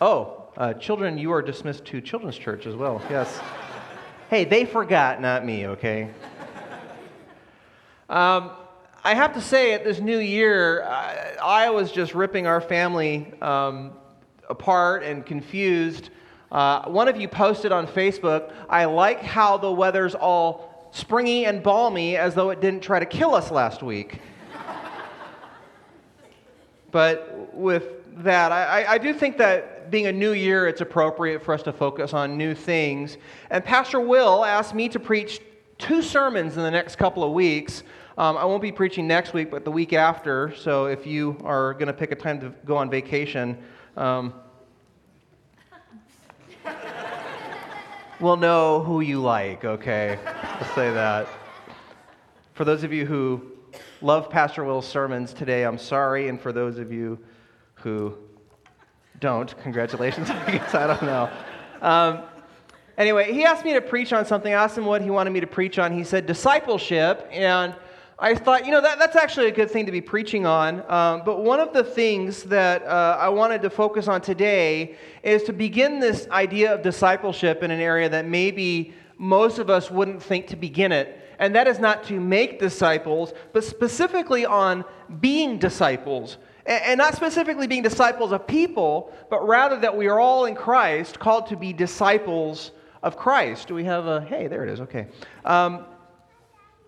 Oh, uh, children, you are dismissed to children's church as well. Yes. hey, they forgot, not me, okay? Um, I have to say, at this new year, I, I was just ripping our family um, apart and confused. Uh, one of you posted on Facebook, I like how the weather's all springy and balmy as though it didn't try to kill us last week. but with that, I, I do think that being a new year, it's appropriate for us to focus on new things. And Pastor Will asked me to preach two sermons in the next couple of weeks. Um, I won't be preaching next week, but the week after. So if you are going to pick a time to go on vacation, um, we'll know who you like, okay? I'll say that. For those of you who love Pastor Will's sermons today, I'm sorry. And for those of you who don't, congratulations. I guess I don't know. Um, anyway, he asked me to preach on something. I asked him what he wanted me to preach on. He said discipleship. And I thought, you know, that, that's actually a good thing to be preaching on. Um, but one of the things that uh, I wanted to focus on today is to begin this idea of discipleship in an area that maybe most of us wouldn't think to begin it. And that is not to make disciples, but specifically on being disciples. And not specifically being disciples of people, but rather that we are all in Christ, called to be disciples of Christ. Do we have a, hey, there it is, okay. Um,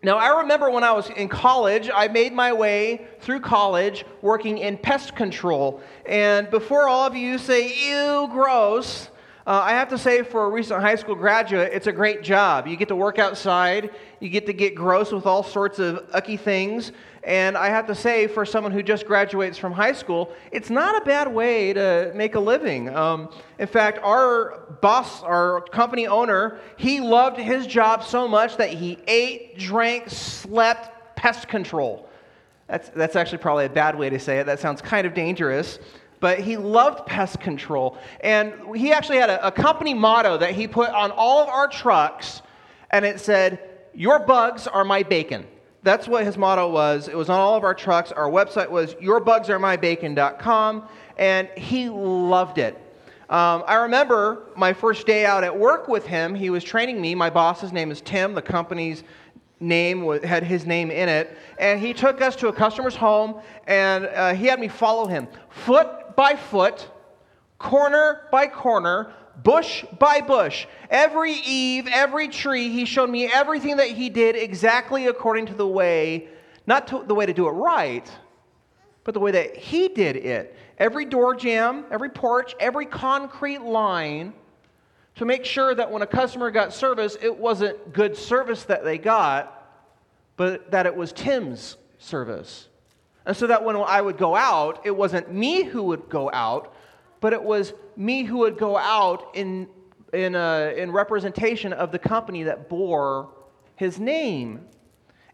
now, I remember when I was in college, I made my way through college working in pest control. And before all of you say, ew, gross, uh, I have to say, for a recent high school graduate, it's a great job. You get to work outside, you get to get gross with all sorts of ucky things. And I have to say, for someone who just graduates from high school, it's not a bad way to make a living. Um, in fact, our boss, our company owner, he loved his job so much that he ate, drank, slept pest control. That's, that's actually probably a bad way to say it. That sounds kind of dangerous. But he loved pest control. And he actually had a, a company motto that he put on all of our trucks, and it said, Your bugs are my bacon. That's what his motto was. It was on all of our trucks. Our website was yourbugsaremybacon.com, and he loved it. Um, I remember my first day out at work with him. He was training me. My boss's name is Tim. The company's name had his name in it. And he took us to a customer's home, and uh, he had me follow him foot by foot, corner by corner, bush by bush. Every eave, every tree, he showed me everything that he did exactly according to the way, not to, the way to do it right, but the way that he did it. Every door jamb, every porch, every concrete line to make sure that when a customer got service, it wasn't good service that they got, but that it was Tim's service. And so that when I would go out, it wasn't me who would go out, but it was me who would go out in, in, a, in representation of the company that bore his name.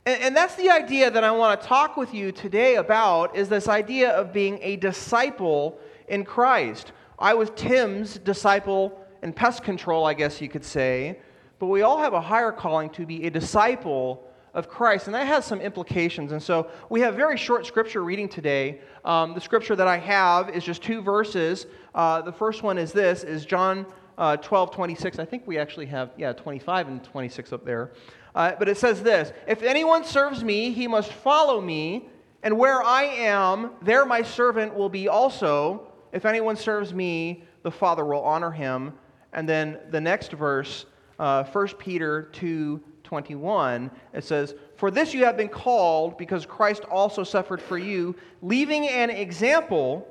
And, and that's the idea that I want to talk with you today about is this idea of being a disciple in Christ. I was Tim's disciple in pest control, I guess you could say, but we all have a higher calling to be a disciple of Christ, and that has some implications. And so we have very short scripture reading today. Um, the scripture that I have is just two verses. Uh, the first one is this: is John uh, 12, 26. I think we actually have yeah 25 and 26 up there. Uh, but it says this: If anyone serves me, he must follow me, and where I am, there my servant will be also. If anyone serves me, the Father will honor him. And then the next verse, uh, 1 Peter 2 21, it says, For this you have been called, because Christ also suffered for you, leaving an example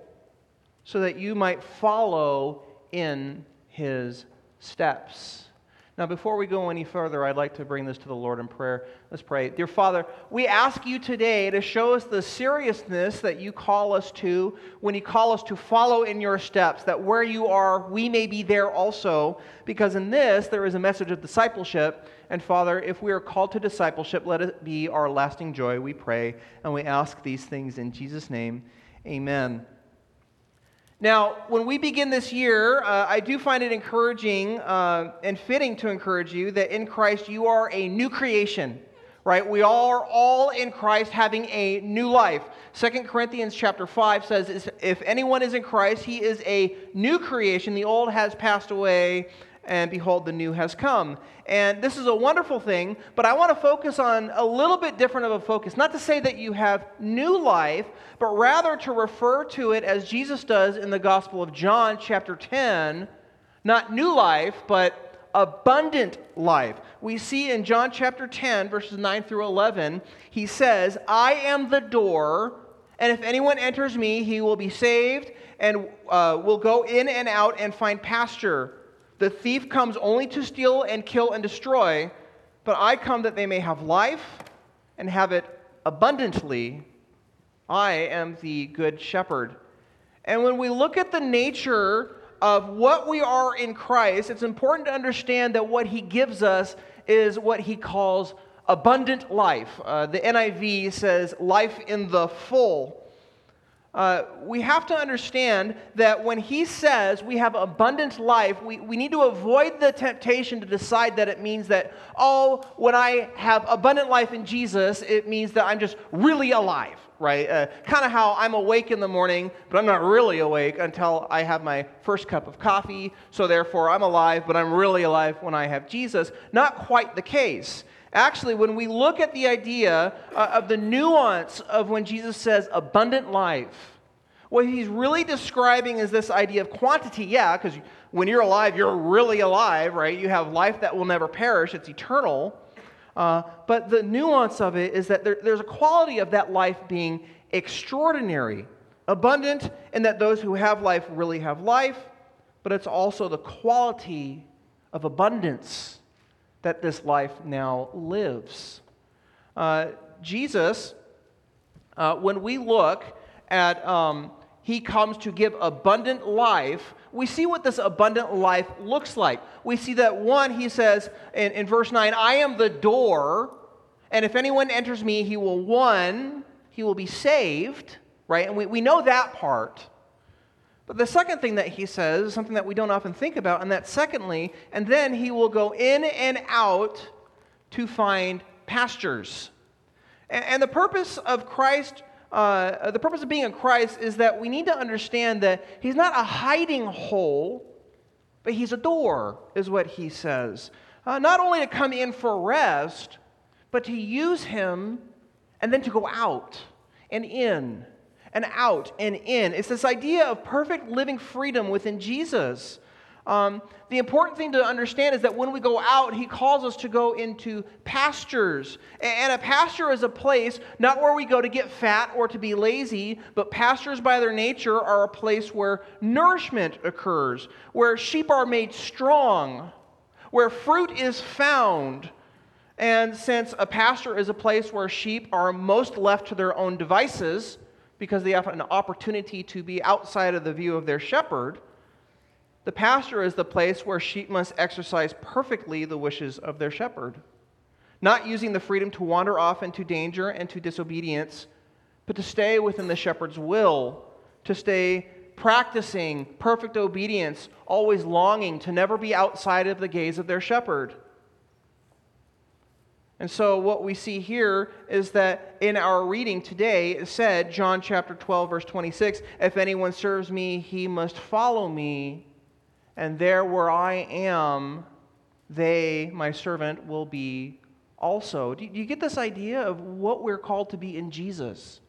so that you might follow in his steps. Now, before we go any further, I'd like to bring this to the Lord in prayer. Let's pray. Dear Father, we ask you today to show us the seriousness that you call us to when you call us to follow in your steps, that where you are, we may be there also, because in this there is a message of discipleship. And Father, if we are called to discipleship, let it be our lasting joy, we pray. And we ask these things in Jesus' name. Amen. Now, when we begin this year, uh, I do find it encouraging uh, and fitting to encourage you that in Christ you are a new creation. right? We are all in Christ having a new life. 2 Corinthians chapter 5 says, If anyone is in Christ, he is a new creation. The old has passed away, and behold, the new has come. And this is a wonderful thing, but I want to focus on a little bit different of a focus. Not to say that you have new life, but rather to refer to it as Jesus does in the Gospel of John, chapter 10. Not new life, but abundant life. We see in John chapter 10, verses 9 through 11, he says, I am the door, and if anyone enters me, he will be saved and uh, will go in and out and find pasture. The thief comes only to steal and kill and destroy, but I come that they may have life and have it abundantly. I am the good shepherd. And when we look at the nature of what we are in Christ, it's important to understand that what he gives us is what he calls abundant life. Uh, the NIV says life in the full. Uh, we have to understand that when he says we have abundant life, we, we need to avoid the temptation to decide that it means that, oh, when I have abundant life in Jesus, it means that I'm just really alive right? Uh, kind of how I'm awake in the morning, but I'm not really awake until I have my first cup of coffee. So therefore, I'm alive, but I'm really alive when I have Jesus. Not quite the case. Actually, when we look at the idea uh, of the nuance of when Jesus says abundant life, what he's really describing is this idea of quantity. Yeah, because when you're alive, you're really alive, right? You have life that will never perish, it's eternal. Uh, but the nuance of it is that there, there's a quality of that life being extraordinary, abundant, and that those who have life really have life, but it's also the quality of abundance that this life now lives. Uh, Jesus, uh, when we look at um, he comes to give abundant life, we see what this abundant life looks like. We see that one, he says in, in verse 9, I am the door, and if anyone enters me, he will, one, he will be saved, right? And we, we know that part. But the second thing that he says is something that we don't often think about, and that secondly, and then he will go in and out to find pastures. And, and the purpose of Christ uh, the purpose of being in Christ is that we need to understand that He's not a hiding hole, but He's a door, is what He says. Uh, not only to come in for rest, but to use Him and then to go out and in and out and in. It's this idea of perfect living freedom within Jesus. Um, the important thing to understand is that when we go out, he calls us to go into pastures. And a pasture is a place not where we go to get fat or to be lazy, but pastures by their nature are a place where nourishment occurs, where sheep are made strong, where fruit is found. And since a pasture is a place where sheep are most left to their own devices because they have an opportunity to be outside of the view of their shepherd, the pasture is the place where sheep must exercise perfectly the wishes of their shepherd, not using the freedom to wander off into danger and to disobedience, but to stay within the shepherd's will, to stay practicing perfect obedience, always longing to never be outside of the gaze of their shepherd. And so, what we see here is that in our reading today, it said, John chapter 12, verse 26, if anyone serves me, he must follow me and there where I am, they, my servant, will be also. Do you get this idea of what we're called to be in Jesus?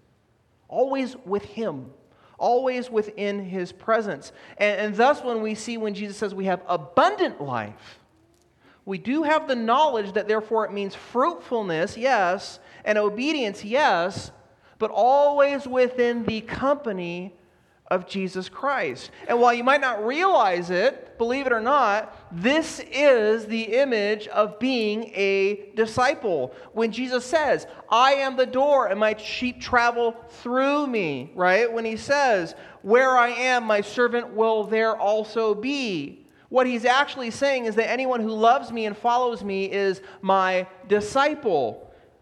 Always with Him, always within His presence. And, and thus, when we see when Jesus says we have abundant life, we do have the knowledge that therefore it means fruitfulness, yes, and obedience, yes, but always within the company of Jesus Christ. And while you might not realize it, believe it or not, this is the image of being a disciple. When Jesus says, I am the door and my sheep travel through me, right? When he says, Where I am, my servant will there also be. What he's actually saying is that anyone who loves me and follows me is my disciple.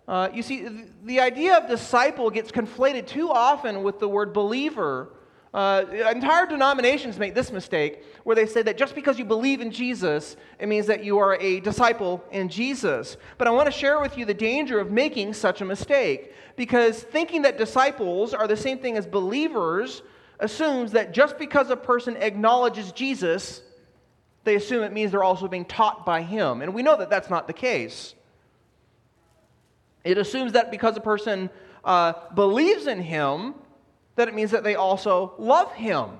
Uh, you see, the idea of disciple gets conflated too often with the word believer Uh, entire denominations make this mistake where they say that just because you believe in Jesus, it means that you are a disciple in Jesus. But I want to share with you the danger of making such a mistake because thinking that disciples are the same thing as believers assumes that just because a person acknowledges Jesus, they assume it means they're also being taught by him. And we know that that's not the case. It assumes that because a person uh, believes in him, that it means that they also love him.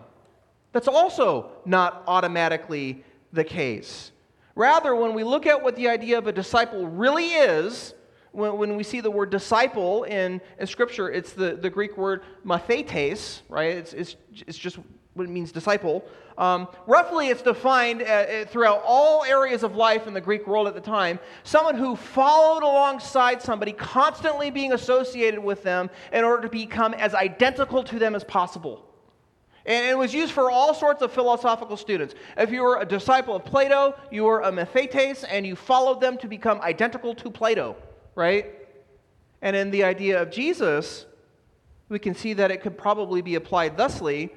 That's also not automatically the case. Rather, when we look at what the idea of a disciple really is, when, when we see the word disciple in, in Scripture, it's the, the Greek word mathetes, right? It's, it's, it's just what it means disciple. Um, roughly, it's defined uh, uh, throughout all areas of life in the Greek world at the time someone who followed alongside somebody, constantly being associated with them in order to become as identical to them as possible. And it was used for all sorts of philosophical students. If you were a disciple of Plato, you were a mathetes, and you followed them to become identical to Plato, right? And in the idea of Jesus, we can see that it could probably be applied thusly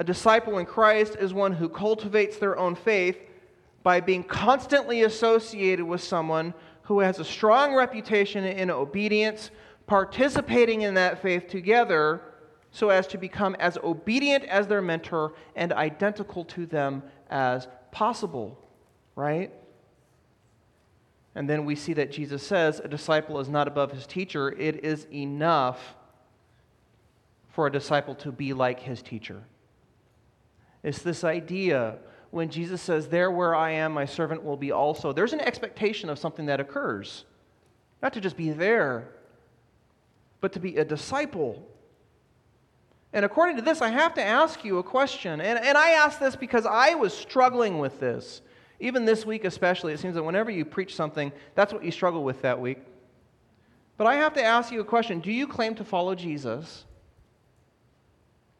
a disciple in Christ is one who cultivates their own faith by being constantly associated with someone who has a strong reputation in obedience, participating in that faith together so as to become as obedient as their mentor and identical to them as possible, right? And then we see that Jesus says a disciple is not above his teacher. It is enough for a disciple to be like his teacher. It's this idea when Jesus says, There where I am, my servant will be also. There's an expectation of something that occurs. Not to just be there, but to be a disciple. And according to this, I have to ask you a question. And, and I ask this because I was struggling with this. Even this week, especially, it seems that whenever you preach something, that's what you struggle with that week. But I have to ask you a question Do you claim to follow Jesus?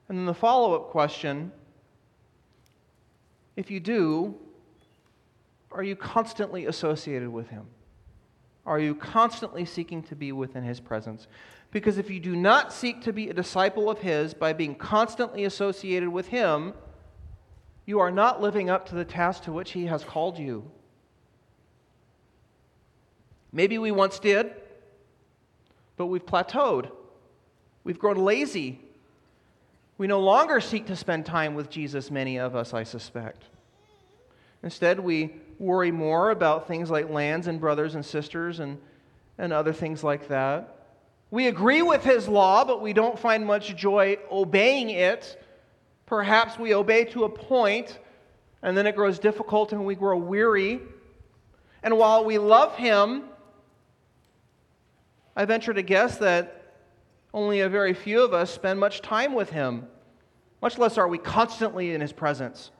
And then the follow up question if you do, are you constantly associated with Him? Are you constantly seeking to be within His presence? Because if you do not seek to be a disciple of His by being constantly associated with Him, you are not living up to the task to which He has called you. Maybe we once did, but we've plateaued. We've grown lazy we no longer seek to spend time with Jesus, many of us, I suspect. Instead, we worry more about things like lands and brothers and sisters and, and other things like that. We agree with his law, but we don't find much joy obeying it. Perhaps we obey to a point, and then it grows difficult and we grow weary. And while we love him, I venture to guess that only a very few of us spend much time with him, much less are we constantly in his presence,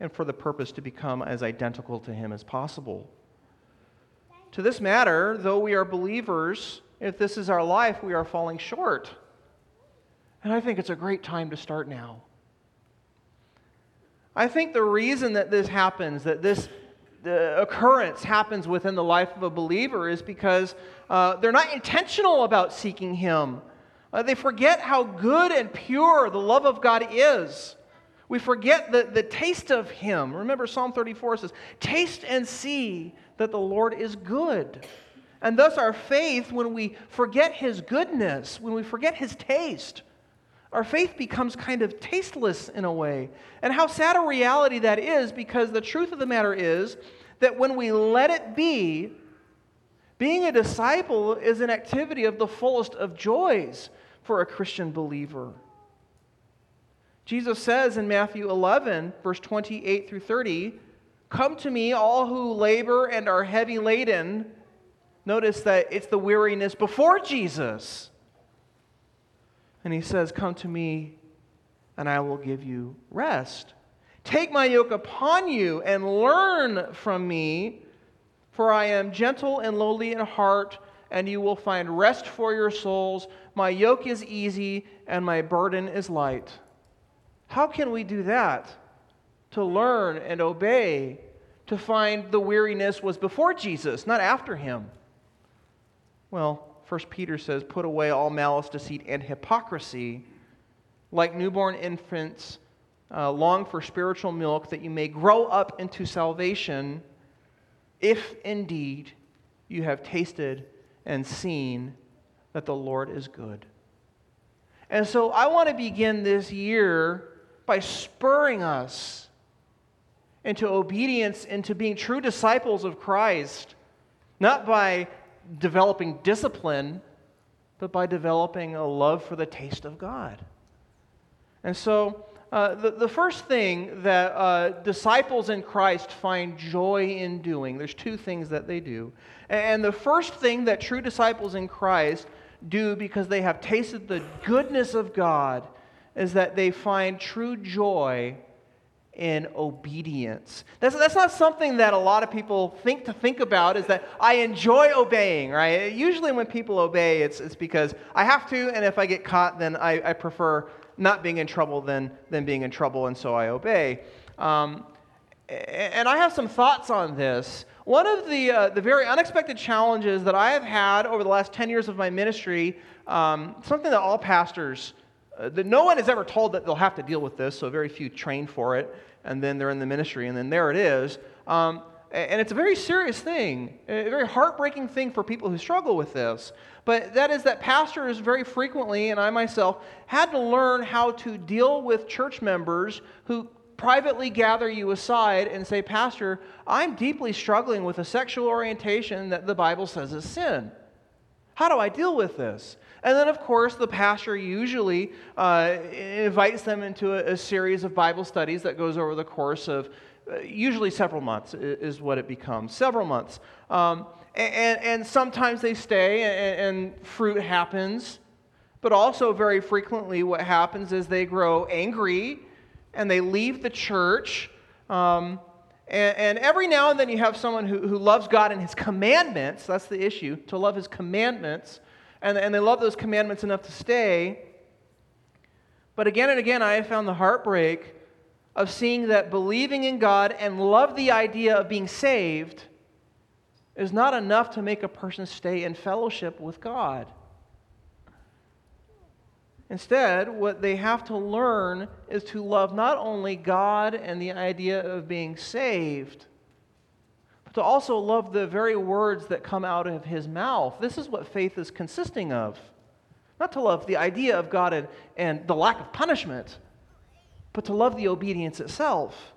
and for the purpose to become as identical to him as possible. To this matter, though we are believers, if this is our life, we are falling short. And I think it's a great time to start now. I think the reason that this happens, that this the occurrence happens within the life of a believer is because uh, they're not intentional about seeking Him. Uh, they forget how good and pure the love of God is. We forget the, the taste of Him. Remember, Psalm 34 says, Taste and see that the Lord is good. And thus, our faith, when we forget His goodness, when we forget His taste, our faith becomes kind of tasteless in a way. And how sad a reality that is because the truth of the matter is that when we let it be, being a disciple is an activity of the fullest of joys for a Christian believer. Jesus says in Matthew 11, verse 28 through 30, Come to me, all who labor and are heavy laden. Notice that it's the weariness before Jesus and he says, Come to me, and I will give you rest. Take my yoke upon you and learn from me, for I am gentle and lowly in heart, and you will find rest for your souls. My yoke is easy, and my burden is light. How can we do that? To learn and obey, to find the weariness was before Jesus, not after him. Well, 1 Peter says, put away all malice, deceit, and hypocrisy like newborn infants, uh, long for spiritual milk, that you may grow up into salvation, if indeed you have tasted and seen that the Lord is good. And so I want to begin this year by spurring us into obedience, into being true disciples of Christ, not by developing discipline, but by developing a love for the taste of God. And so, uh, the, the first thing that uh, disciples in Christ find joy in doing, there's two things that they do. And the first thing that true disciples in Christ do because they have tasted the goodness of God is that they find true joy in obedience. That's, that's not something that a lot of people think to think about, is that I enjoy obeying, right? Usually when people obey, it's, it's because I have to, and if I get caught, then I, I prefer not being in trouble than, than being in trouble, and so I obey. Um, and I have some thoughts on this. One of the, uh, the very unexpected challenges that I have had over the last 10 years of my ministry, um, something that all pastors, uh, that no one is ever told that they'll have to deal with this, so very few train for it, and then they're in the ministry, and then there it is. Um, and it's a very serious thing, a very heartbreaking thing for people who struggle with this. But that is that pastors very frequently, and I myself, had to learn how to deal with church members who privately gather you aside and say, Pastor, I'm deeply struggling with a sexual orientation that the Bible says is sin. How do I deal with this? And then, of course, the pastor usually uh, invites them into a, a, series of Bible studies that goes over the course of uh, usually several months, is what it becomes. Several months. Um, and, and, sometimes they stay and, and fruit happens. But also, very frequently, what happens is they grow angry and they leave the church. Um, and, and, every now and then you have someone who, who loves God and his commandments. That's the issue, to love his commandments. And, and they love those commandments enough to stay. But again and again, I have found the heartbreak of seeing that believing in God and love the idea of being saved is not enough to make a person stay in fellowship with God. Instead, what they have to learn is to love not only God and the idea of being saved, to also love the very words that come out of his mouth. This is what faith is consisting of. Not to love the idea of God and, and the lack of punishment, but to love the obedience itself.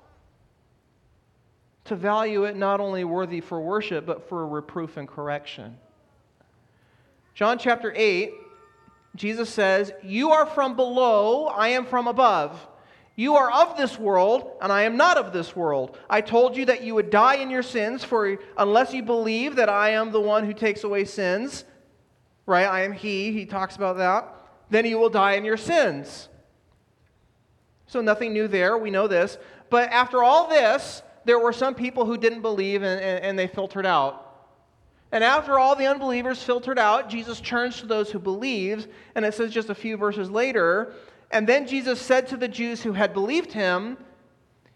To value it not only worthy for worship, but for reproof and correction. John chapter 8 Jesus says, You are from below, I am from above. You are of this world, and I am not of this world. I told you that you would die in your sins, for unless you believe that I am the one who takes away sins, right? I am He, he talks about that, then you will die in your sins. So nothing new there, we know this. But after all this, there were some people who didn't believe and, and, and they filtered out. And after all the unbelievers filtered out, Jesus turns to those who believe, and it says just a few verses later, and then Jesus said to the Jews who had believed him,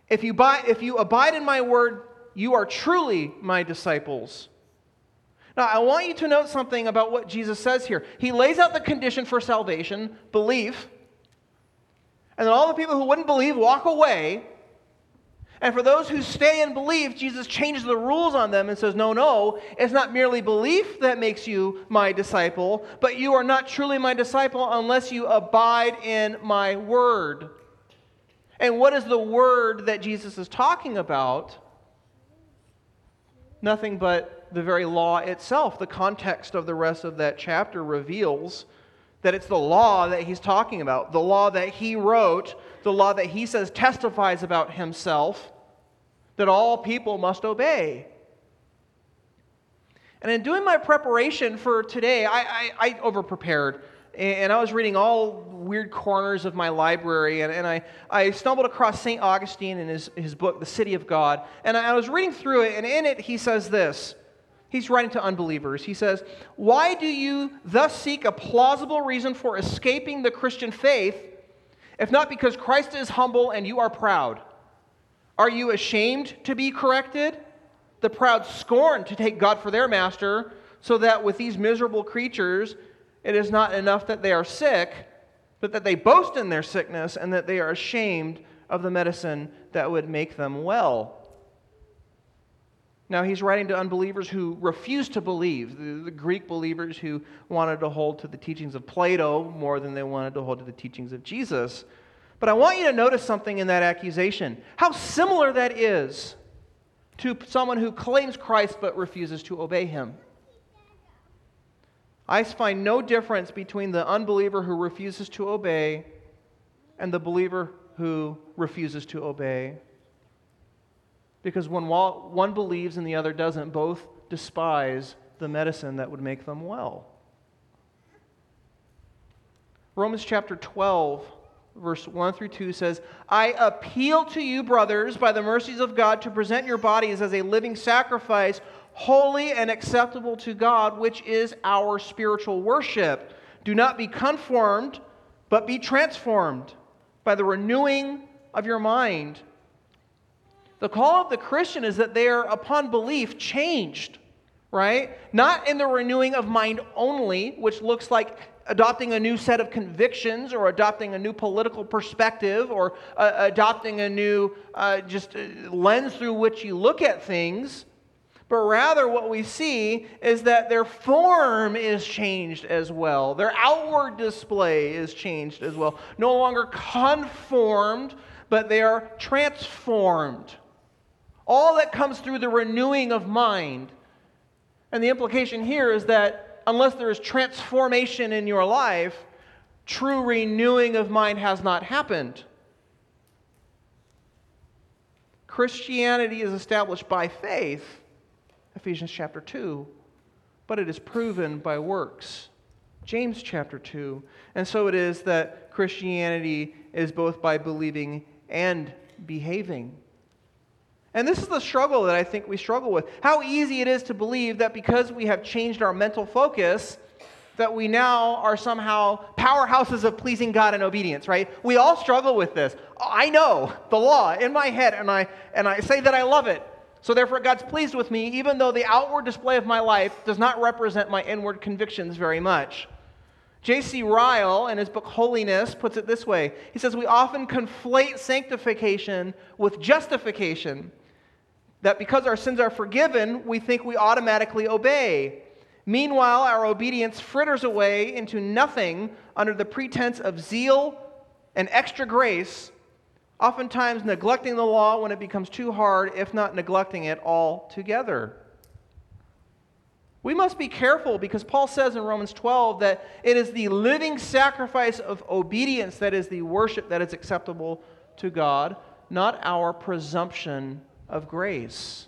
if you, buy, if you abide in my word, you are truly my disciples. Now, I want you to note something about what Jesus says here. He lays out the condition for salvation, belief, and then all the people who wouldn't believe walk away. And for those who stay and believe, Jesus changes the rules on them and says, No, no, it's not merely belief that makes you my disciple, but you are not truly my disciple unless you abide in my word. And what is the word that Jesus is talking about? Nothing but the very law itself. The context of the rest of that chapter reveals that it's the law that he's talking about, the law that he wrote, the law that he says testifies about himself, that all people must obey. And in doing my preparation for today, I, I, I over prepared. And I was reading all weird corners of my library, and, and I, I stumbled across St. Augustine in his, his book, The City of God. And I was reading through it, and in it, he says this He's writing to unbelievers. He says, Why do you thus seek a plausible reason for escaping the Christian faith, if not because Christ is humble and you are proud? Are you ashamed to be corrected? The proud scorn to take God for their master, so that with these miserable creatures, it is not enough that they are sick, but that they boast in their sickness and that they are ashamed of the medicine that would make them well. Now, he's writing to unbelievers who refuse to believe, the, the, Greek believers who wanted to hold to the teachings of Plato more than they wanted to hold to the teachings of Jesus. But I want you to notice something in that accusation how similar that is to someone who claims Christ but refuses to obey him. I find no difference between the unbeliever who refuses to obey and the believer who refuses to obey. Because when one believes and the other doesn't, both despise the medicine that would make them well. Romans chapter 12, verse 1 through 2 says, I appeal to you, brothers, by the mercies of God, to present your bodies as a living sacrifice, holy and acceptable to God, which is our spiritual worship. Do not be conformed, but be transformed by the renewing of your mind the call of the Christian is that they are, upon belief, changed, right? Not in the renewing of mind only, which looks like adopting a new set of convictions or adopting a new political perspective or uh, adopting a new uh, just uh, lens through which you look at things but rather what we see is that their form is changed as well. Their outward display is changed as well. No longer conformed, but they are transformed. All that comes through the renewing of mind. And the implication here is that unless there is transformation in your life, true renewing of mind has not happened. Christianity is established by faith, Ephesians chapter 2, but it is proven by works, James chapter 2. And so it is that Christianity is both by believing and behaving. And this is the struggle that I think we struggle with. How easy it is to believe that because we have changed our mental focus, that we now are somehow powerhouses of pleasing God and obedience, right? We all struggle with this. I know the law in my head, and I, and I say that I love it. So therefore, God's pleased with me, even though the outward display of my life does not represent my inward convictions very much. J.C. Ryle, in his book Holiness, puts it this way He says, We often conflate sanctification with justification that because our sins are forgiven, we think we automatically obey. Meanwhile, our obedience fritters away into nothing under the pretense of zeal and extra grace, oftentimes neglecting the law when it becomes too hard, if not neglecting it altogether. We must be careful because Paul says in Romans 12 that it is the living sacrifice of obedience that is the worship that is acceptable to God, not our presumption of grace.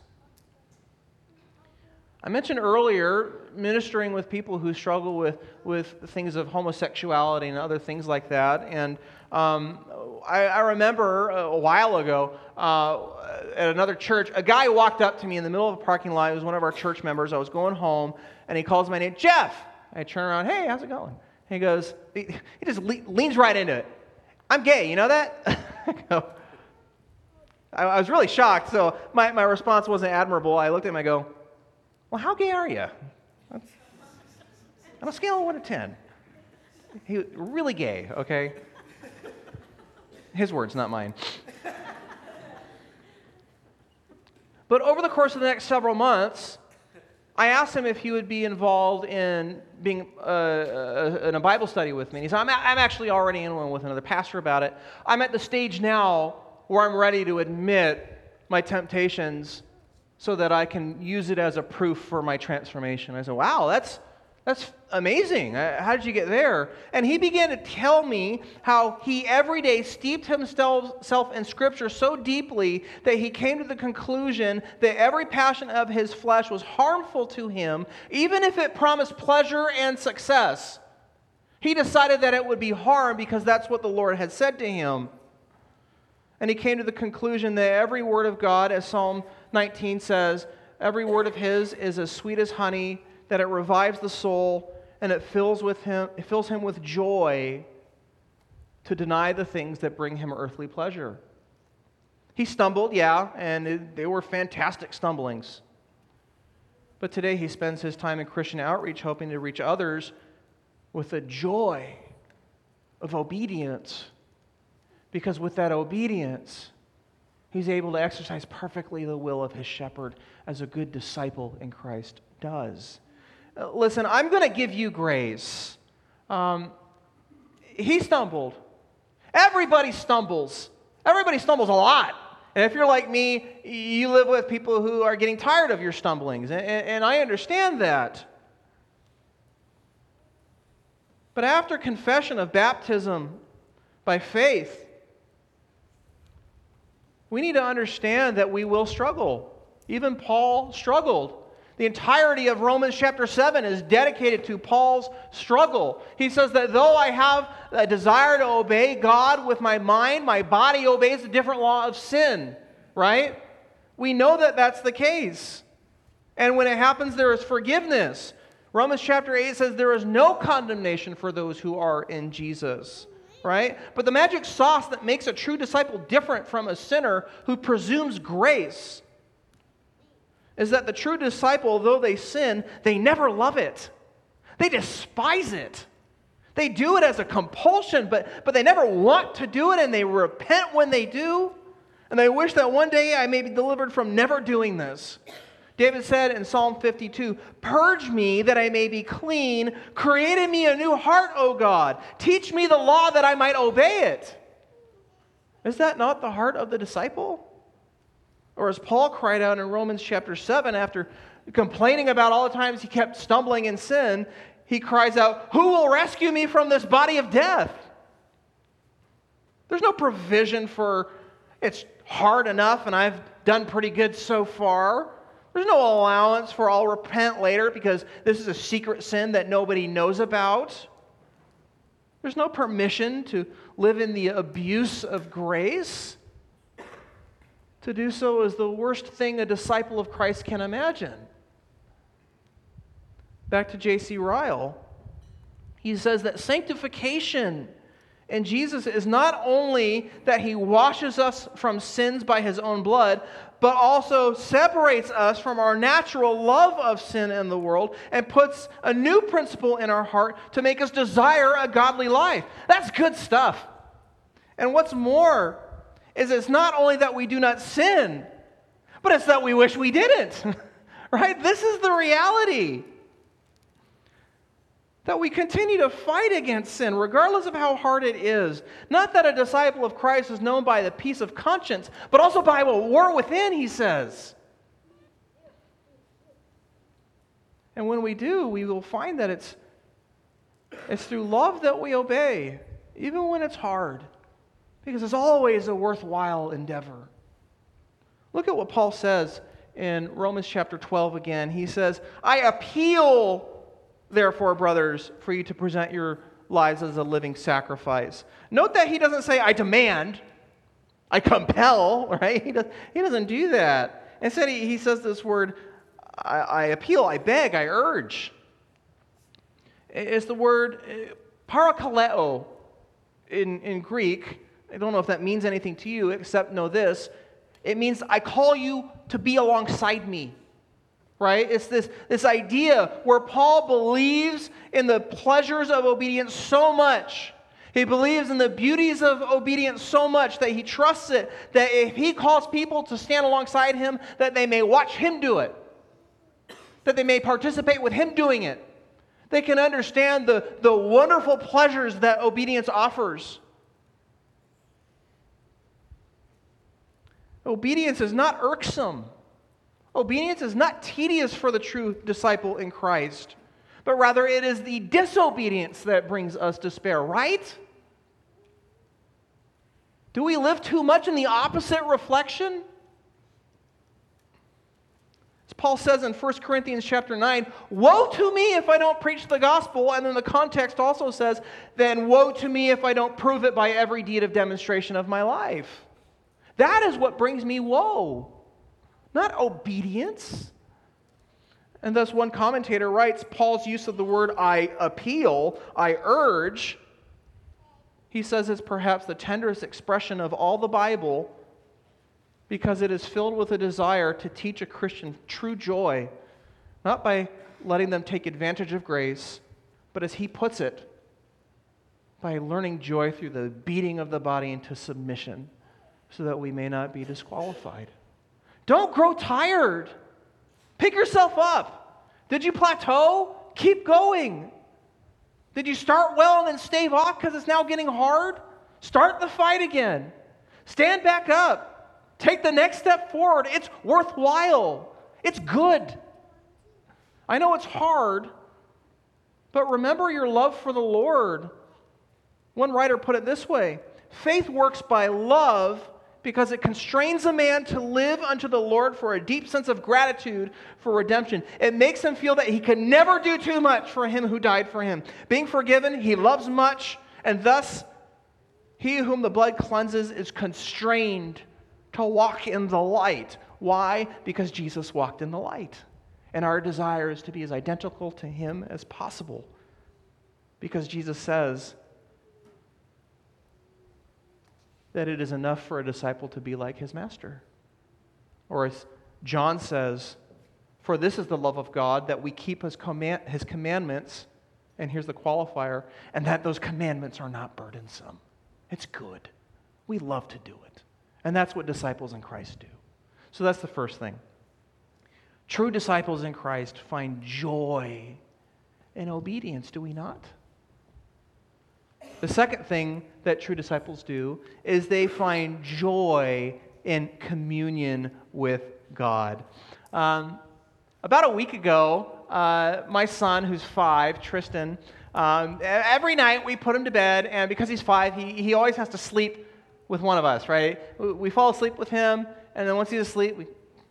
I mentioned earlier ministering with people who struggle with, with things of homosexuality and other things like that. And um, I, I, remember a while ago uh, at another church, a guy walked up to me in the middle of a parking lot. He was one of our church members. I was going home, and he calls my name, Jeff. I turn around, hey, how's it going? And he goes, he, he just le- leans right into it. I'm gay, you know that? I go, I, I was really shocked, so my, my response wasn't admirable. I looked at him, and I go, Well, how gay are you? On a scale of 1 to 10. He really gay, okay? His words, not mine. But over the course of the next several months, I asked him if he would be involved in being uh, uh, in a Bible study with me. And he said, I'm, I'm actually already in one with another pastor about it. I'm at the stage now where I'm ready to admit my temptations so that I can use it as a proof for my transformation. I said, Wow, that's, that's amazing. Uh, how did you get there? And he began to tell me how he every day steeped himself in Scripture so deeply that he came to the conclusion that every passion of his flesh was harmful to him, even if it promised pleasure and success. He decided that it would be harm because that's what the Lord had said to him. And he came to the conclusion that every word of God, as Psalm 19 says, every word of his is as sweet as honey, that it revives the soul and it fills, with him, it fills him with joy to deny the things that bring him earthly pleasure. He stumbled, yeah, and it, they were fantastic stumblings. But today he spends his time in Christian outreach hoping to reach others with the joy of obedience. Because with that obedience, he's able to exercise perfectly the will of his shepherd as a good disciple in Christ does. Uh, listen, I'm going to give you grace. Um, he stumbled. Everybody stumbles. Everybody stumbles a lot. And if you're like me, you live with people who are getting tired of your stumblings. And, and I understand that. But after confession of baptism by faith, we need to understand that we will struggle. Even Paul struggled. The entirety of Romans chapter 7 is dedicated to Paul's struggle. He says that though I have a desire to obey God with my mind, my body obeys a different law of sin, right? We know that that's the case. And when it happens, there is forgiveness. Romans chapter 8 says there is no condemnation for those who are in Jesus, right? But the magic sauce that makes a true disciple different from a sinner who presumes grace is that the true disciple, though they sin, they never love it. They despise it. They do it as a compulsion, but, but they never want to do it, and they repent when they do. And they wish that one day I may be delivered from never doing this. David said in Psalm 52 Purge me that I may be clean. Create in me a new heart, O God. Teach me the law that I might obey it. Is that not the heart of the disciple? Or as Paul cried out in Romans chapter 7 after complaining about all the times he kept stumbling in sin, he cries out, Who will rescue me from this body of death? There's no provision for it's hard enough and I've done pretty good so far. There's no allowance for I'll repent later because this is a secret sin that nobody knows about. There's no permission to live in the abuse of grace. To do so is the worst thing a disciple of Christ can imagine. Back to J.C. Ryle, he says that sanctification in Jesus is not only that he washes us from sins by his own blood, but also separates us from our natural love of sin in the world and puts a new principle in our heart to make us desire a godly life. That's good stuff. And what's more, is it's not only that we do not sin, but it's that we wish we didn't. right? This is the reality. That we continue to fight against sin, regardless of how hard it is. Not that a disciple of Christ is known by the peace of conscience, but also by a war within, he says. And when we do, we will find that it's, it's through love that we obey, even when it's hard because it's always a worthwhile endeavor. Look at what Paul says in Romans chapter 12 again. He says, I appeal, therefore, brothers, for you to present your lives as a living sacrifice. Note that he doesn't say, I demand, I compel, right? He, does, he doesn't do that. Instead, he, he says this word, I, I appeal, I beg, I urge. It's the word uh, parakaleo in, in Greek, I don't know if that means anything to you, except know this. It means I call you to be alongside me. Right? It's this, this idea where Paul believes in the pleasures of obedience so much. He believes in the beauties of obedience so much that he trusts it, that if he calls people to stand alongside him, that they may watch him do it, that they may participate with him doing it. They can understand the, the wonderful pleasures that obedience offers. Obedience is not irksome. Obedience is not tedious for the true disciple in Christ, but rather it is the disobedience that brings us despair, right? Do we live too much in the opposite reflection? As Paul says in 1 Corinthians chapter 9, woe to me if I don't preach the gospel. And then the context also says, then woe to me if I don't prove it by every deed of demonstration of my life. That is what brings me woe, not obedience. And thus, one commentator writes Paul's use of the word I appeal, I urge, he says is perhaps the tenderest expression of all the Bible because it is filled with a desire to teach a Christian true joy, not by letting them take advantage of grace, but as he puts it, by learning joy through the beating of the body into submission so that we may not be disqualified. Don't grow tired. Pick yourself up. Did you plateau? Keep going. Did you start well and then stave off because it's now getting hard? Start the fight again. Stand back up. Take the next step forward. It's worthwhile. It's good. I know it's hard, but remember your love for the Lord. One writer put it this way faith works by love because it constrains a man to live unto the Lord for a deep sense of gratitude for redemption. It makes him feel that he can never do too much for him who died for him. Being forgiven, he loves much, and thus he whom the blood cleanses is constrained to walk in the light. Why? Because Jesus walked in the light. And our desire is to be as identical to him as possible. Because Jesus says, that it is enough for a disciple to be like his master. Or as John says, For this is the love of God, that we keep his, command, his commandments, and here's the qualifier, and that those commandments are not burdensome. It's good. We love to do it. And that's what disciples in Christ do. So that's the first thing. True disciples in Christ find joy in obedience, do we not? The second thing that true disciples do is they find joy in communion with God. Um, about a week ago, uh, my son, who's five, Tristan, um, every night we put him to bed, and because he's five, he, he always has to sleep with one of us, right? We, fall asleep with him, and then once he's asleep, we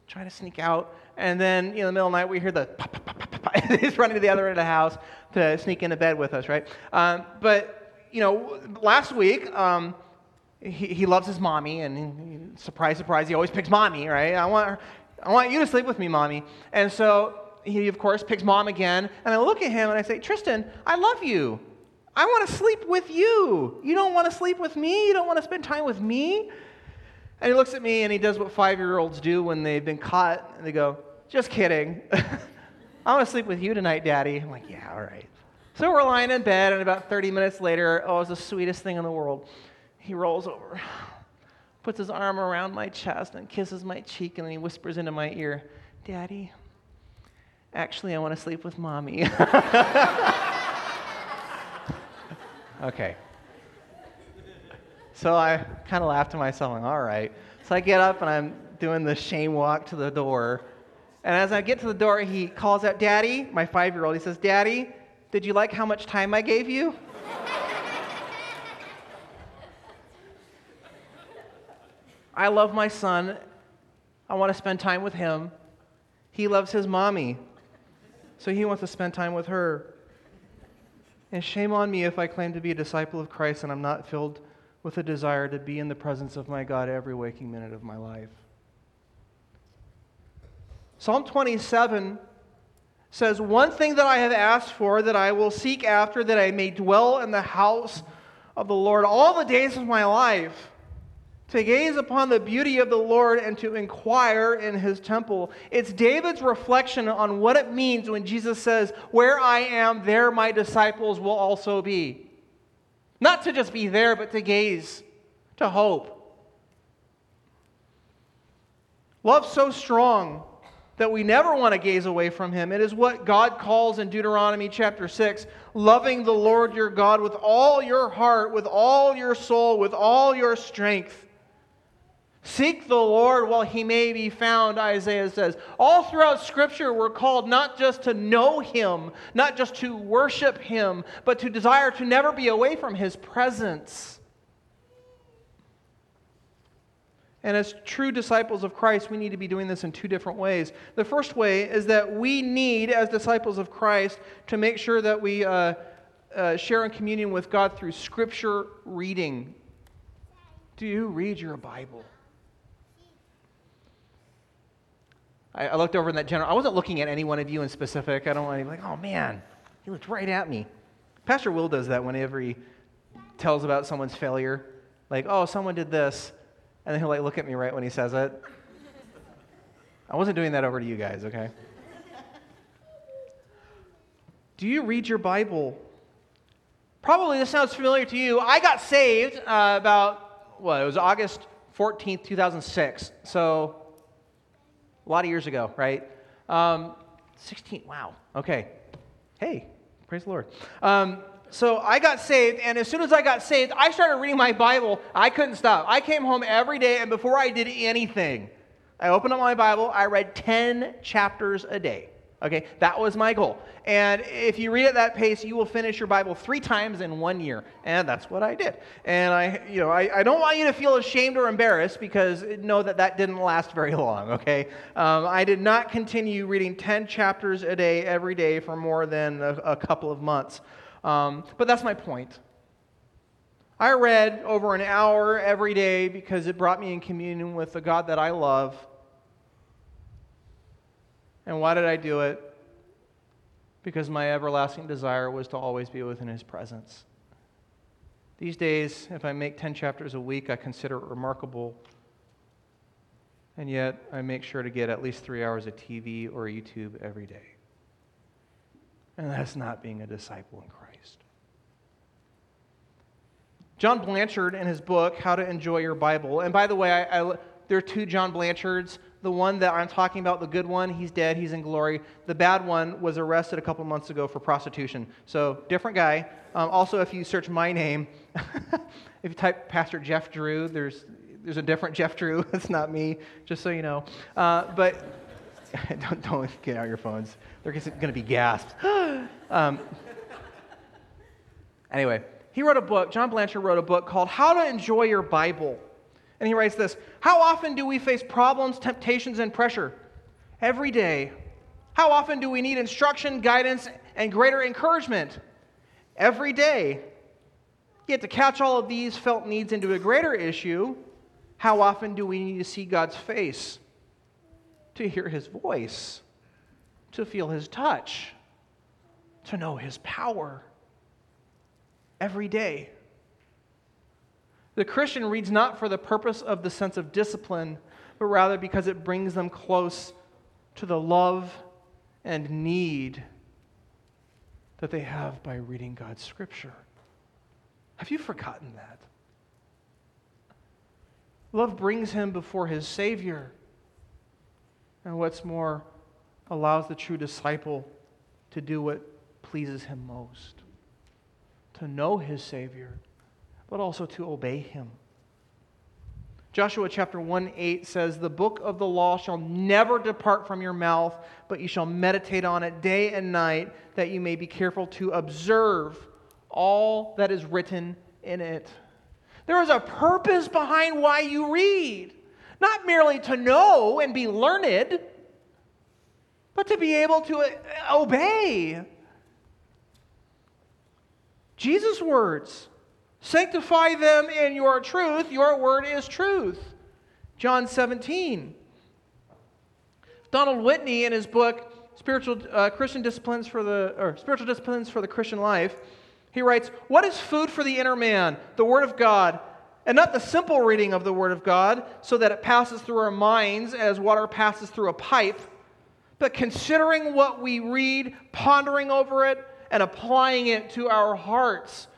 try to sneak out. And then, in the middle of the night, we hear the pop, pop, pop, pop, he's running to the other end of the house to sneak into bed with us, right? Um, but you know, last week, um, he, he loves his mommy, and he, surprise, surprise, he always picks mommy, right? I want, her, I want you to sleep with me, mommy. And so he, of course, picks mom again. And I look at him and I say, Tristan, I love you. I want to sleep with you. You don't want to sleep with me? You don't want to spend time with me? And he looks at me and he does what five year olds do when they've been caught. And they go, Just kidding. I want to sleep with you tonight, Daddy. I'm like, Yeah, all right. So we're lying in bed, and about 30 minutes later, oh, it's the sweetest thing in the world. He rolls over, puts his arm around my chest, and kisses my cheek, and then he whispers into my ear, Daddy, actually, I want to sleep with mommy. okay. So I kind of laugh to myself, like, all right. So I get up and I'm doing the shame walk to the door. And as I get to the door, he calls out, Daddy, my five year old. He says, Daddy, did you like how much time I gave you? I love my son. I want to spend time with him. He loves his mommy, so he wants to spend time with her. And shame on me if I claim to be a disciple of Christ and I'm not filled with a desire to be in the presence of my God every waking minute of my life. Psalm 27 says, One thing that I have asked for, that I will seek after, that I may dwell in the house of the Lord all the days of my life, to gaze upon the beauty of the Lord and to inquire in his temple. It's David's reflection on what it means when Jesus says, Where I am, there my disciples will also be. Not to just be there, but to gaze, to hope. Love so strong that we never want to gaze away from him. It is what God calls in Deuteronomy chapter 6 loving the Lord your God with all your heart, with all your soul, with all your strength. Seek the Lord while he may be found, Isaiah says. All throughout Scripture, we're called not just to know him, not just to worship him, but to desire to never be away from his presence. And as true disciples of Christ, we need to be doing this in two different ways. The first way is that we need, as disciples of Christ, to make sure that we uh, uh, share in communion with God through scripture reading. Do you read your Bible? I, I looked over in that general. I wasn't looking at any one of you in specific. I don't want to be like, oh man, he looked right at me. Pastor Will does that whenever he tells about someone's failure. Like, oh, someone did this and then he'll like look at me right when he says it. I wasn't doing that over to you guys, okay? Do you read your Bible? Probably this sounds familiar to you. I got saved uh, about, well, it was August 14th, 2006. So a lot of years ago, right? Um, 16, wow, okay. Hey, praise the Lord. Um, so I got saved, and as soon as I got saved, I started reading my Bible. I couldn't stop. I came home every day, and before I did anything, I opened up my Bible, I read 10 chapters a day. Okay, that was my goal. And if you read at that pace, you will finish your Bible three times in one year. And that's what I did. And I, you know, I, I don't want you to feel ashamed or embarrassed because know that that didn't last very long, okay? Um, I did not continue reading 10 chapters a day every day for more than a, a couple of months. Um, but that's my point. I read over an hour every day because it brought me in communion with the God that I love and why did I do it? Because my everlasting desire was to always be within His presence. These days, if I make 10 chapters a week, I consider it remarkable. And yet, I make sure to get at least three hours of TV or YouTube every day. And that's not being a disciple in Christ. John Blanchard, in his book, How to Enjoy Your Bible, and by the way, I, I, there are two John Blanchards the one that I'm talking about, the good one, he's dead, he's in glory. The bad one was arrested a couple months ago for prostitution. So, different guy. Um, also, if you search my name, if you type Pastor Jeff Drew, there's, there's a different Jeff Drew. it's not me, just so you know. Uh, but don't, don't get out your phones. They're going to be gasped. um, anyway, he wrote a book, John Blanchard wrote a book called How to Enjoy Your Bible. And he writes this How often do we face problems, temptations, and pressure? Every day. How often do we need instruction, guidance, and greater encouragement? Every day. Yet to catch all of these felt needs into a greater issue, how often do we need to see God's face, to hear his voice, to feel his touch, to know his power? Every day. The Christian reads not for the purpose of the sense of discipline, but rather because it brings them close to the love and need that they have by reading God's Scripture. Have you forgotten that? Love brings him before his Savior. And what's more, allows the true disciple to do what pleases him most to know his Savior but also to obey him. Joshua chapter 1 8 says, The book of the law shall never depart from your mouth, but you shall meditate on it day and night, that you may be careful to observe all that is written in it. There is a purpose behind why you read, not merely to know and be learned, but to be able to obey. Jesus' words Sanctify them in your truth. Your word is truth. John 17. Donald Whitney, in his book, Spiritual uh, Christian Disciplines for the or Spiritual Disciplines for the Christian Life, he writes, "What is food for the inner man? The Word of God, and not the simple reading of the Word of God, so that it passes through our minds as water passes through a pipe, but considering what we read, pondering over it, and applying it to our hearts."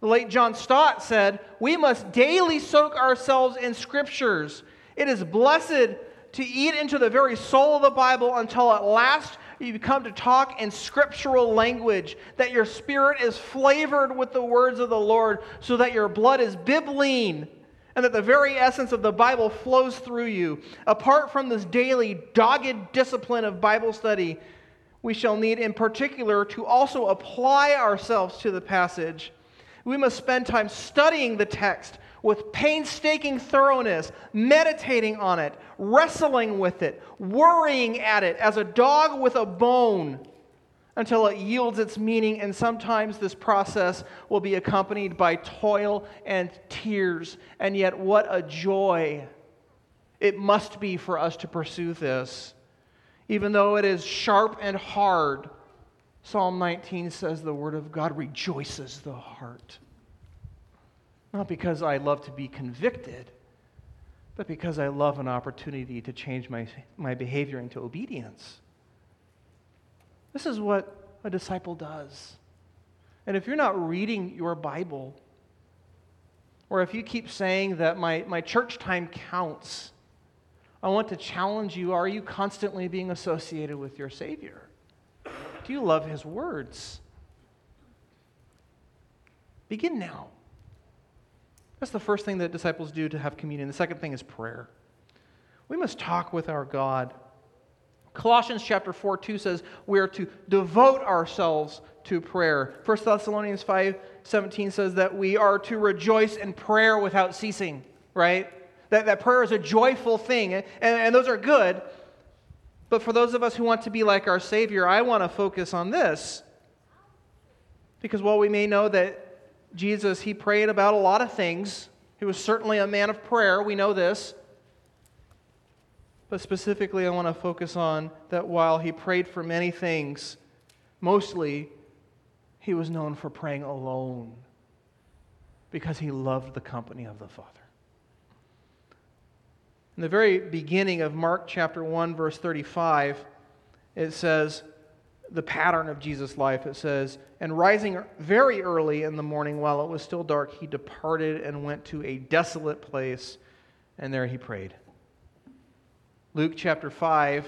The late John Stott said, We must daily soak ourselves in scriptures. It is blessed to eat into the very soul of the Bible until at last you come to talk in scriptural language, that your spirit is flavored with the words of the Lord, so that your blood is bibline, and that the very essence of the Bible flows through you. Apart from this daily, dogged discipline of Bible study, we shall need in particular to also apply ourselves to the passage we must spend time studying the text with painstaking thoroughness, meditating on it, wrestling with it, worrying at it as a dog with a bone until it yields its meaning. And sometimes this process will be accompanied by toil and tears. And yet, what a joy it must be for us to pursue this, even though it is sharp and hard Psalm 19 says the Word of God rejoices the heart. Not because I love to be convicted, but because I love an opportunity to change my, my behavior into obedience. This is what a disciple does. And if you're not reading your Bible, or if you keep saying that my, my church time counts, I want to challenge you are you constantly being associated with your Savior? Do you love His words? Begin now. That's the first thing that disciples do to have communion. The second thing is prayer. We must talk with our God. Colossians chapter 4 2 says we are to devote ourselves to prayer. 1 Thessalonians 5 17 says that we are to rejoice in prayer without ceasing, right? That, that prayer is a joyful thing, and, and those are good. But for those of us who want to be like our Savior, I want to focus on this. Because while we may know that Jesus, he prayed about a lot of things, he was certainly a man of prayer, we know this. But specifically, I want to focus on that while he prayed for many things, mostly he was known for praying alone because he loved the company of the Father. In the very beginning of Mark chapter 1, verse 35, it says, the pattern of Jesus' life. It says, And rising very early in the morning while it was still dark, he departed and went to a desolate place, and there he prayed. Luke chapter 5,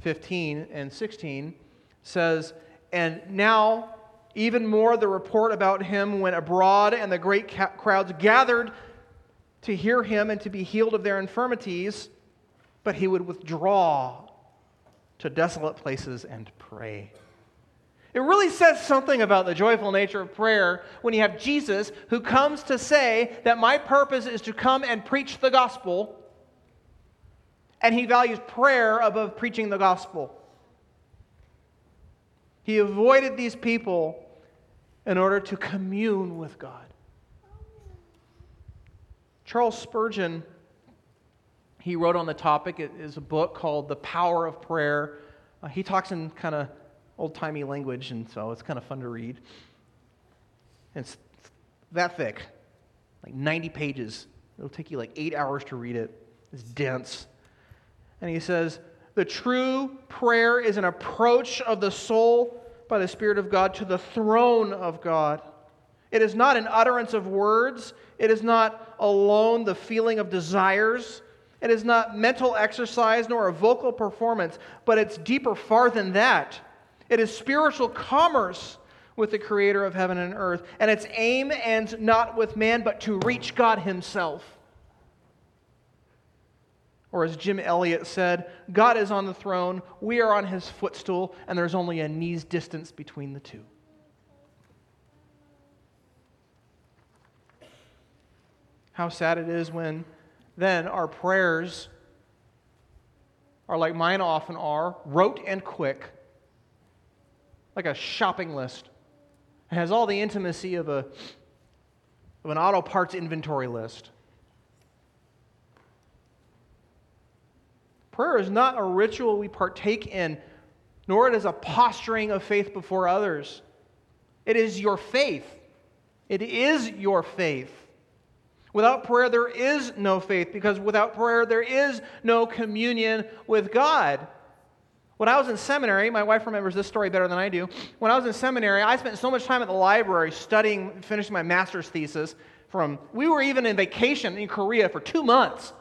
15 and 16 says, And now even more the report about him went abroad, and the great ca- crowds gathered to hear him and to be healed of their infirmities, but he would withdraw to desolate places and pray. It really says something about the joyful nature of prayer when you have Jesus who comes to say that my purpose is to come and preach the gospel and he values prayer above preaching the gospel. He avoided these people in order to commune with God. Charles Spurgeon, he wrote on the topic. It is a book called The Power of Prayer. Uh, he talks in kind of old timey language, and so it's kind of fun to read. It's that thick, like 90 pages. It'll take you like eight hours to read it. It's dense. And he says, The true prayer is an approach of the soul by the Spirit of God to the throne of God. It is not an utterance of words, it is not alone the feeling of desires. It is not mental exercise nor a vocal performance, but it's deeper far than that. It is spiritual commerce with the creator of heaven and earth. And its aim ends not with man, but to reach God himself. Or as Jim Elliot said, God is on the throne, we are on his footstool, and there's only a knee's distance between the two. How sad it is when then our prayers are like mine often are, rote and quick, like a shopping list. It has all the intimacy of, a, of an auto parts inventory list. Prayer is not a ritual we partake in, nor it is a posturing of faith before others. It is your faith. It is your faith. Without prayer, there is no faith, because without prayer, there is no communion with God. When I was in seminary, my wife remembers this story better than I do. When I was in seminary, I spent so much time at the library studying, finishing my master's thesis. From we were even in vacation in Korea for two months.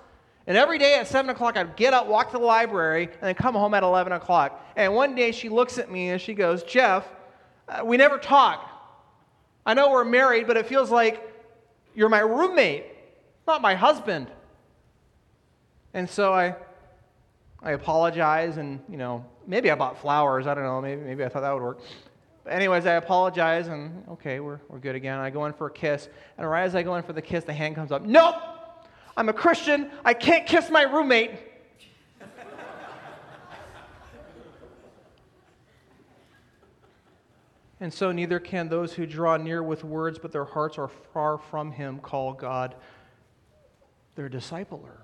And every day at 7 o'clock, I'd get up, walk to the library, and then come home at 11 o'clock. And one day she looks at me and she goes, Jeff, uh, we never talk. I know we're married, but it feels like you're my roommate, not my husband. And so I, I apologize, and, you know, maybe I bought flowers. I don't know. Maybe, maybe I thought that would work. But anyways, I apologize, and okay, we're, we're good again. I go in for a kiss. And right as I go in for the kiss, the hand comes up. Nope! I'm a Christian. I can't kiss my roommate. And so neither can those who draw near with words, but their hearts are far from him, call God their discipler.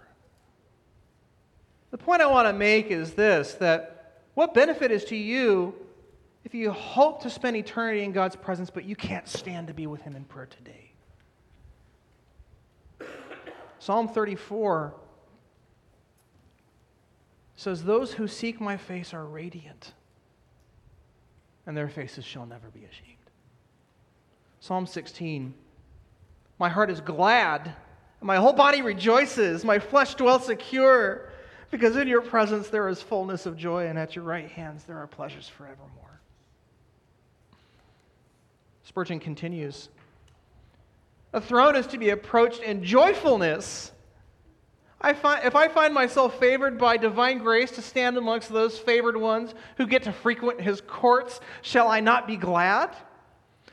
The point I want to make is this that what benefit is to you if you hope to spend eternity in God's presence, but you can't stand to be with him in prayer today? Psalm 34 says, Those who seek my face are radiant, and their faces shall never be ashamed. Psalm 16 My heart is glad, and my whole body rejoices. My flesh dwells secure, because in your presence there is fullness of joy, and at your right hands there are pleasures forevermore. Spurgeon continues A throne is to be approached in joyfulness. I find, if I find myself favored by divine grace to stand amongst those favored ones who get to frequent his courts, shall I not be glad?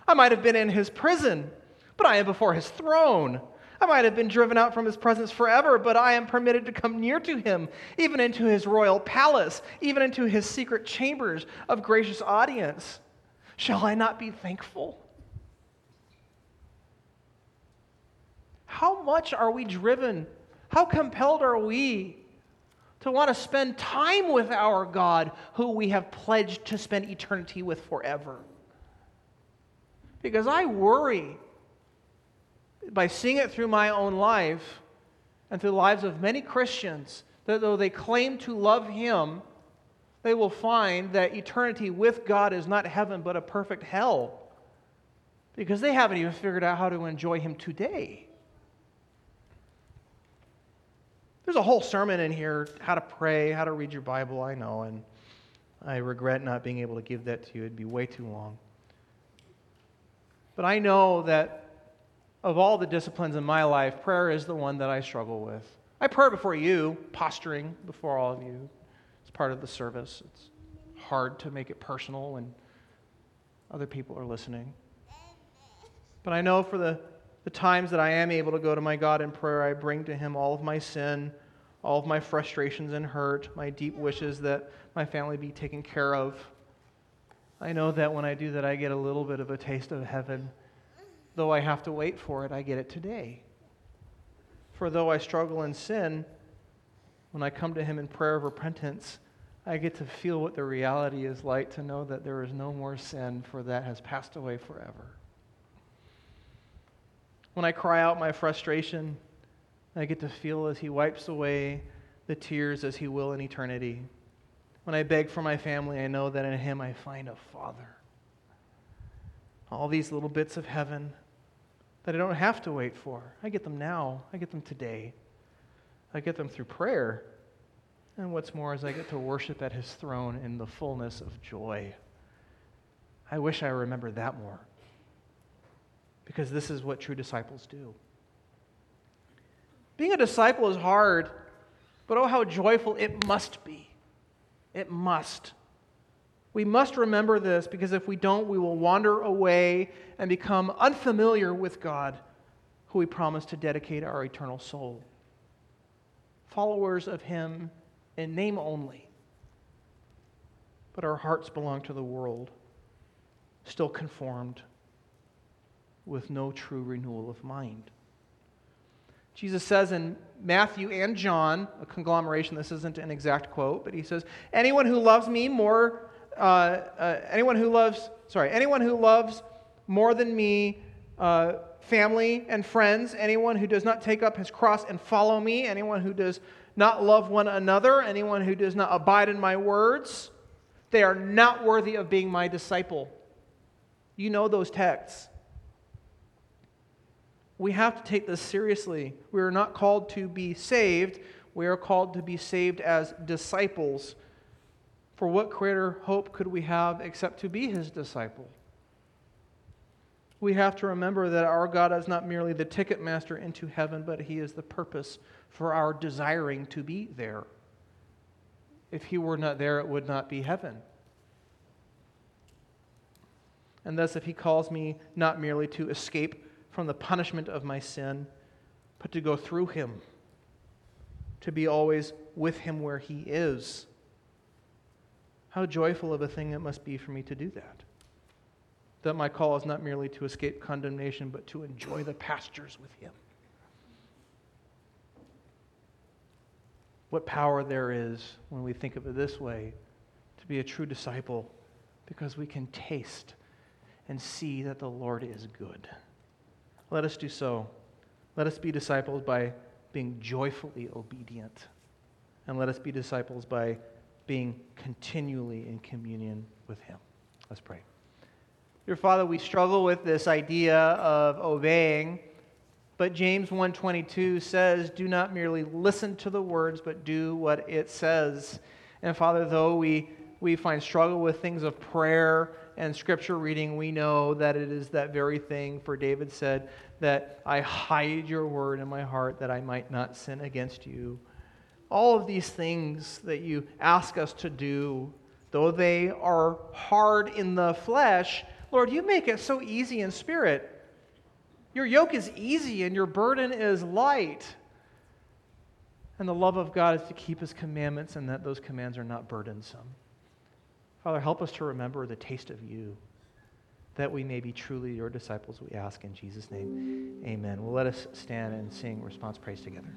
I might have been in his prison, but I am before his throne. I might have been driven out from his presence forever, but I am permitted to come near to him, even into his royal palace, even into his secret chambers of gracious audience. Shall I not be thankful? How much are we driven? How compelled are we to want to spend time with our God, who we have pledged to spend eternity with forever? Because I worry by seeing it through my own life and through the lives of many Christians that though they claim to love Him, they will find that eternity with God is not heaven but a perfect hell because they haven't even figured out how to enjoy Him today. There's a whole sermon in here how to pray, how to read your Bible, I know, and I regret not being able to give that to you. It'd be way too long. But I know that of all the disciplines in my life, prayer is the one that I struggle with. I pray before you, posturing before all of you. It's part of the service. It's hard to make it personal when other people are listening. But I know for the, the times that I am able to go to my God in prayer, I bring to Him all of my sin, all of my frustrations and hurt, my deep wishes that my family be taken care of. I know that when I do that, I get a little bit of a taste of heaven. Though I have to wait for it, I get it today. For though I struggle in sin, when I come to Him in prayer of repentance, I get to feel what the reality is like to know that there is no more sin, for that has passed away forever. When I cry out my frustration, I get to feel as He wipes away the tears as He will in eternity. When I beg for my family, I know that in Him I find a Father. All these little bits of heaven that I don't have to wait for. I get them now, I get them today. I get them through prayer. And what's more is I get to worship at His throne in the fullness of joy. I wish I remembered that more. Because this is what true disciples do. Being a disciple is hard, but oh, how joyful it must be. It must. We must remember this because if we don't, we will wander away and become unfamiliar with God, who we promised to dedicate our eternal soul. Followers of Him in name only, but our hearts belong to the world, still conformed with no true renewal of mind. Jesus says in Matthew and John, a conglomeration, this isn't an exact quote, but he says, Anyone who loves me more, uh, uh, anyone who loves, sorry, anyone who loves more than me, uh, family and friends, anyone who does not take up his cross and follow me, anyone who does not love one another, anyone who does not abide in my words, they are not worthy of being my disciple. You know those texts we have to take this seriously. We are not called to be saved, we are called to be saved as disciples. For what greater hope could we have except to be his disciple? We have to remember that our God is not merely the ticket master into heaven, but he is the purpose for our desiring to be there. If he were not there, it would not be heaven. And thus, if he calls me not merely to escape from the punishment of my sin, but to go through him, to be always with him where he is. How joyful of a thing it must be for me to do that. That my call is not merely to escape condemnation, but to enjoy the pastures with him. What power there is when we think of it this way to be a true disciple, because we can taste and see that the Lord is good. Let us do so. Let us be disciples by being joyfully obedient. And let us be disciples by being continually in communion with Him. Let's pray. Dear Father, we struggle with this idea of obeying, but James 1:22 says, "Do not merely listen to the words, but do what it says." And Father, though we we find struggle with things of prayer and scripture reading, we know that it is that very thing, for David said, that I hide your word in my heart that I might not sin against you. All of these things that you ask us to do, though they are hard in the flesh, Lord, you make it so easy in spirit. Your yoke is easy and your burden is light. And the love of God is to keep his commandments and that those commands are not burdensome. Father, help us to remember the taste of you, that we may be truly your disciples, we ask in Jesus' name. Amen. Well, let us stand and sing response praise together.